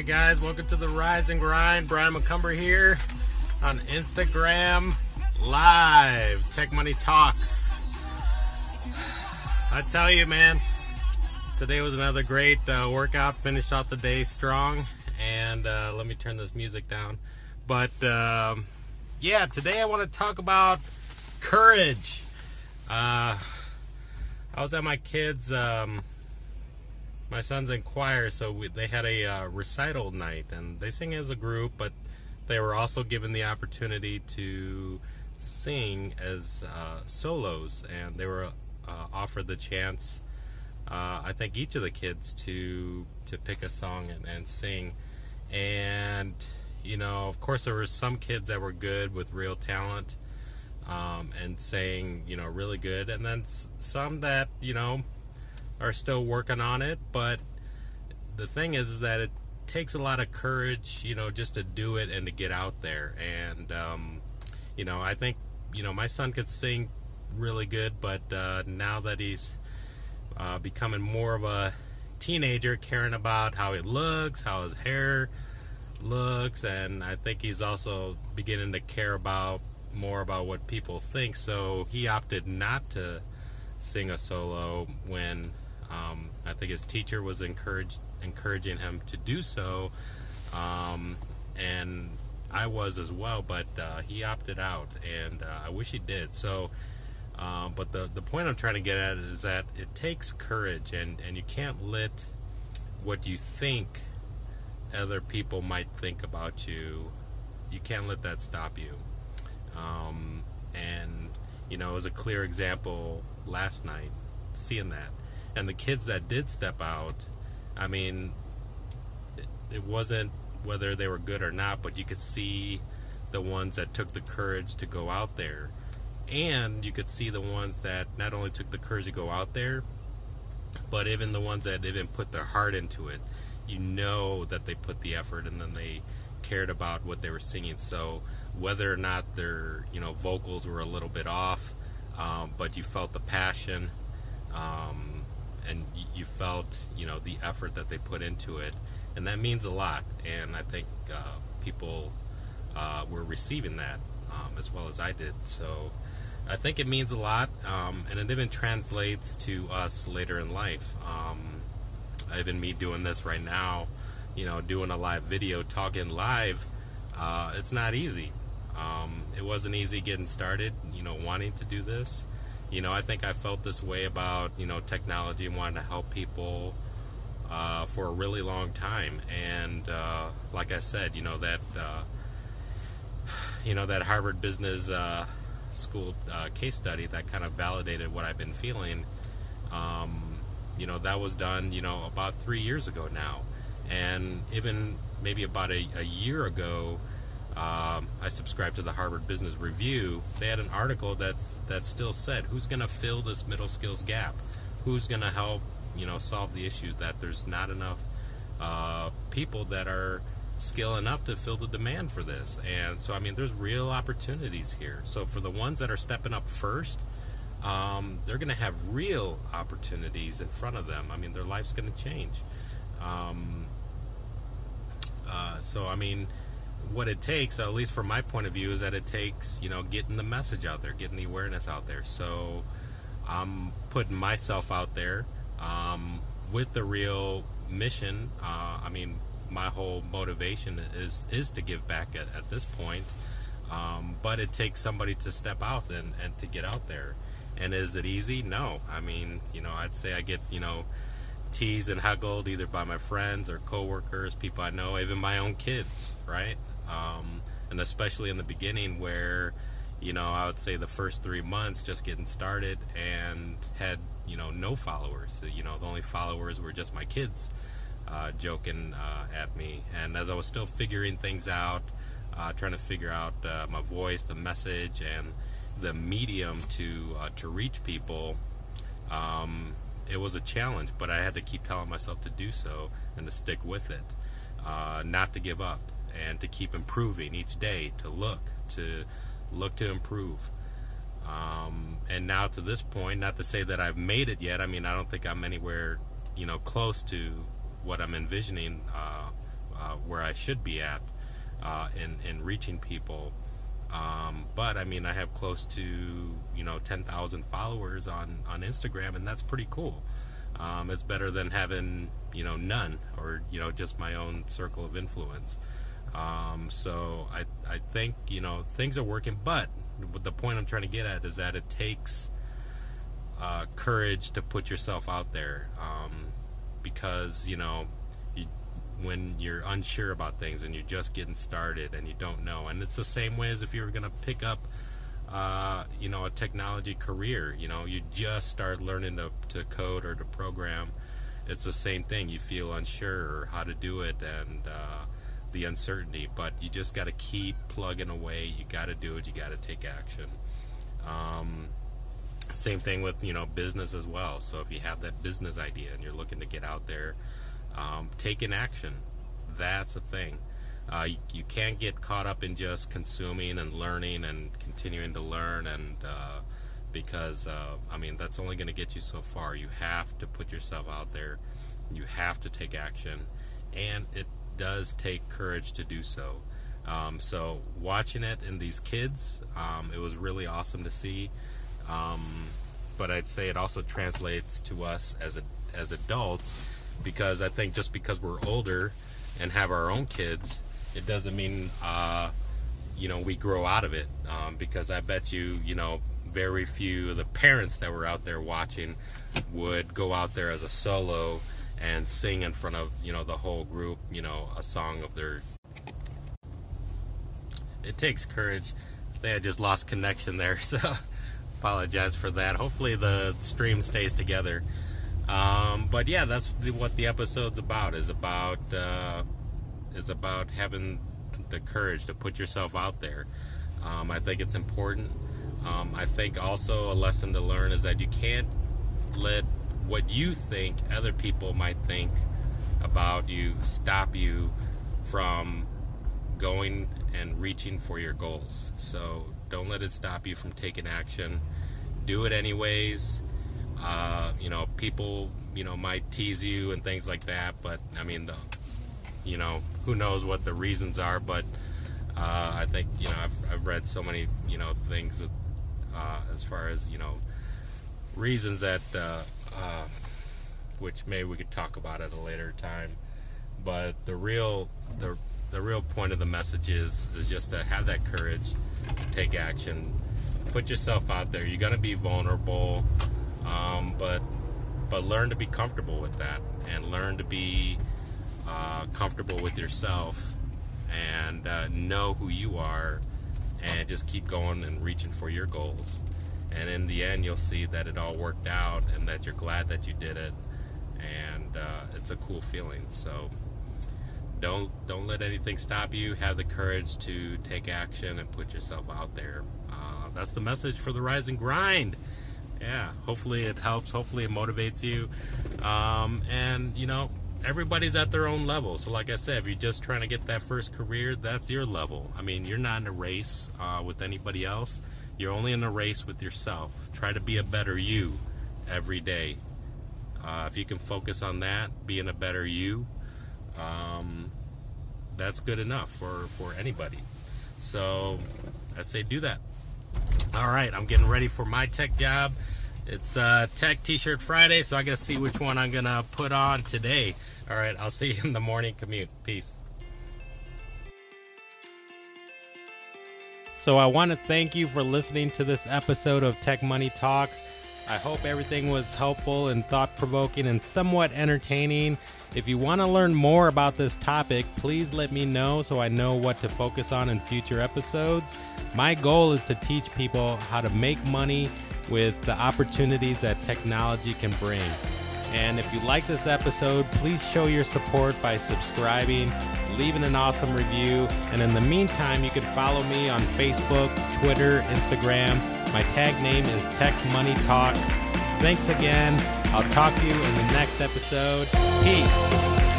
right, guys, welcome to the Rise and Grind. Brian McCumber here on Instagram Live. Tech Money Talks. I tell you, man, today was another great uh, workout. Finished off the day strong. And uh, let me turn this music down. But um, yeah, today I want to talk about courage. Uh, I was at my kids' um, my son's in choir, so we, they had a uh, recital night, and they sing as a group, but they were also given the opportunity to sing as uh, solos, and they were uh, offered the chance. Uh, I think each of the kids to to pick a song and, and sing, and you know, of course, there were some kids that were good with real talent, um, and saying you know really good, and then some that you know are still working on it, but the thing is, is that it takes a lot of courage, you know, just to do it and to get out there. And, um, you know, I think, you know, my son could sing really good, but uh, now that he's uh, becoming more of a teenager, caring about how he looks, how his hair looks, and I think he's also beginning to care about more about what people think. So he opted not to sing a solo when um, I think his teacher was encouraging him to do so, um, and I was as well. But uh, he opted out, and uh, I wish he did. So, uh, but the the point I'm trying to get at is that it takes courage, and and you can't let what you think other people might think about you. You can't let that stop you. Um, and you know, it was a clear example last night seeing that and the kids that did step out, I mean, it, it wasn't whether they were good or not, but you could see the ones that took the courage to go out there. And you could see the ones that not only took the courage to go out there, but even the ones that didn't put their heart into it. You know that they put the effort and then they cared about what they were singing. So whether or not their you know vocals were a little bit off, um, but you felt the passion. Um, and you felt you know the effort that they put into it, and that means a lot. And I think uh, people uh, were receiving that um, as well as I did. So I think it means a lot, um, and it even translates to us later in life. Um, even me doing this right now, you know, doing a live video, talking live, uh, it's not easy. Um, it wasn't easy getting started, you know, wanting to do this you know, I think I felt this way about, you know, technology and wanting to help people uh, for a really long time. And uh, like I said, you know, that, uh, you know, that Harvard Business uh, School uh, case study that kind of validated what I've been feeling. Um, you know, that was done, you know, about three years ago now. And even maybe about a, a year ago, um, I subscribe to the Harvard Business Review. They had an article that's that still said, "Who's going to fill this middle skills gap? Who's going to help you know solve the issue that there's not enough uh, people that are skilling up to fill the demand for this?" And so, I mean, there's real opportunities here. So for the ones that are stepping up first, um, they're going to have real opportunities in front of them. I mean, their life's going to change. Um, uh, so I mean what it takes, at least from my point of view, is that it takes you know getting the message out there, getting the awareness out there. So I'm putting myself out there um, with the real mission. Uh, I mean, my whole motivation is is to give back at, at this point. Um, but it takes somebody to step out and, and to get out there. And is it easy? No. I mean, you know, I'd say I get, you know, teased and huggled either by my friends or coworkers, people I know, even my own kids, right? Um, and especially in the beginning where you know I would say the first three months just getting started and had you know no followers. You know the only followers were just my kids uh, joking uh, at me, and as I was still figuring things out, uh, trying to figure out uh, my voice, the message, and the medium to uh, to reach people. Um, it was a challenge, but I had to keep telling myself to do so and to stick with it, uh, not to give up and to keep improving each day to look to look to improve um, and now to this point not to say that I've made it yet I mean I don't think I'm anywhere you know close to what I'm envisioning uh, uh, where I should be at uh, in in reaching people. Um, but I mean, I have close to you know 10,000 followers on on Instagram, and that's pretty cool. Um, it's better than having you know none or you know just my own circle of influence. Um, so I I think you know things are working, but the point I'm trying to get at is that it takes uh, courage to put yourself out there um, because you know you, when you're unsure about things and you're just getting started and you don't know and it's the same way as if you were going to pick up uh, you know a technology career you know you just start learning to, to code or to program it's the same thing. You feel unsure how to do it and uh, the uncertainty but you just got to keep plugging away you got to do it you got to take action um, same thing with you know business as well. So if you have that business idea and you're looking to get out there, um, take an action. That's the thing. Uh, you, you, can't get caught up in just consuming and learning and continuing to learn and uh, because uh, I mean that's only going to get you so far. You have to put yourself out there. You have to take action, and it does take courage to do so. Um, so watching it in these kids, um, it was really awesome to see. Um, but I'd say it also translates to us as a, as adults because I think just because we're older and have our own kids, it doesn't mean uh, you know we grow out of it. Um, because I bet you you know very few of the parents that were out there watching would go out there as a solo and sing in front of you know the whole group you know a song of their it takes courage think i just lost connection there so apologize for that. Hopefully the stream stays together. Um, but yeah, that's what the episode's about. Is about uh, is about having the courage to put yourself out there. Um, I think it's important. Um, I think also a lesson to learn is that you can't let what you think other people might think about you stop you from going and reaching for your goals. So don't let it stop you from taking action. Do it anyways. Uh, you know, people, you know, might tease you and things like that, but I mean, the, you know, who knows what the reasons are, but uh, I think, you know, I've, I've read so many, you know, things that, uh, as far as, you know, reasons that, uh, uh, which maybe we could talk about at a later time. But the real, the, the real point of the message is, is just to have that courage take action. Put yourself out there. You're gonna be vulnerable, um, but but learn to be comfortable with that, and learn to be uh, comfortable with yourself, and uh, know who you are, and just keep going and reaching for your goals. And in the end, you'll see that it all worked out, and that you're glad that you did it, and uh, it's a cool feeling. So don't don't let anything stop you. Have the courage to take action and put yourself out there. Uh, that's the message for the rise and grind. Yeah, hopefully it helps. Hopefully it motivates you. Um, and you know, everybody's at their own level. So, like I said, if you're just trying to get that first career, that's your level. I mean, you're not in a race uh, with anybody else. You're only in a race with yourself. Try to be a better you every day. Uh, if you can focus on that, being a better you, um, that's good enough for, for anybody. So I say do that. All right, I'm getting ready for my tech job. It's uh, Tech T-shirt Friday, so I gotta see which one I'm gonna put on today. All right, I'll see you in the morning commute. Peace. So I want to thank you for listening to this episode of Tech Money Talks. I hope everything was helpful and thought provoking and somewhat entertaining. If you want to learn more about this topic, please let me know so I know what to focus on in future episodes. My goal is to teach people how to make money with the opportunities that technology can bring. And if you like this episode, please show your support by subscribing, leaving an awesome review, and in the meantime, you can follow me on Facebook, Twitter, Instagram my tag name is Tech Money Talks. Thanks again. I'll talk to you in the next episode. Peace.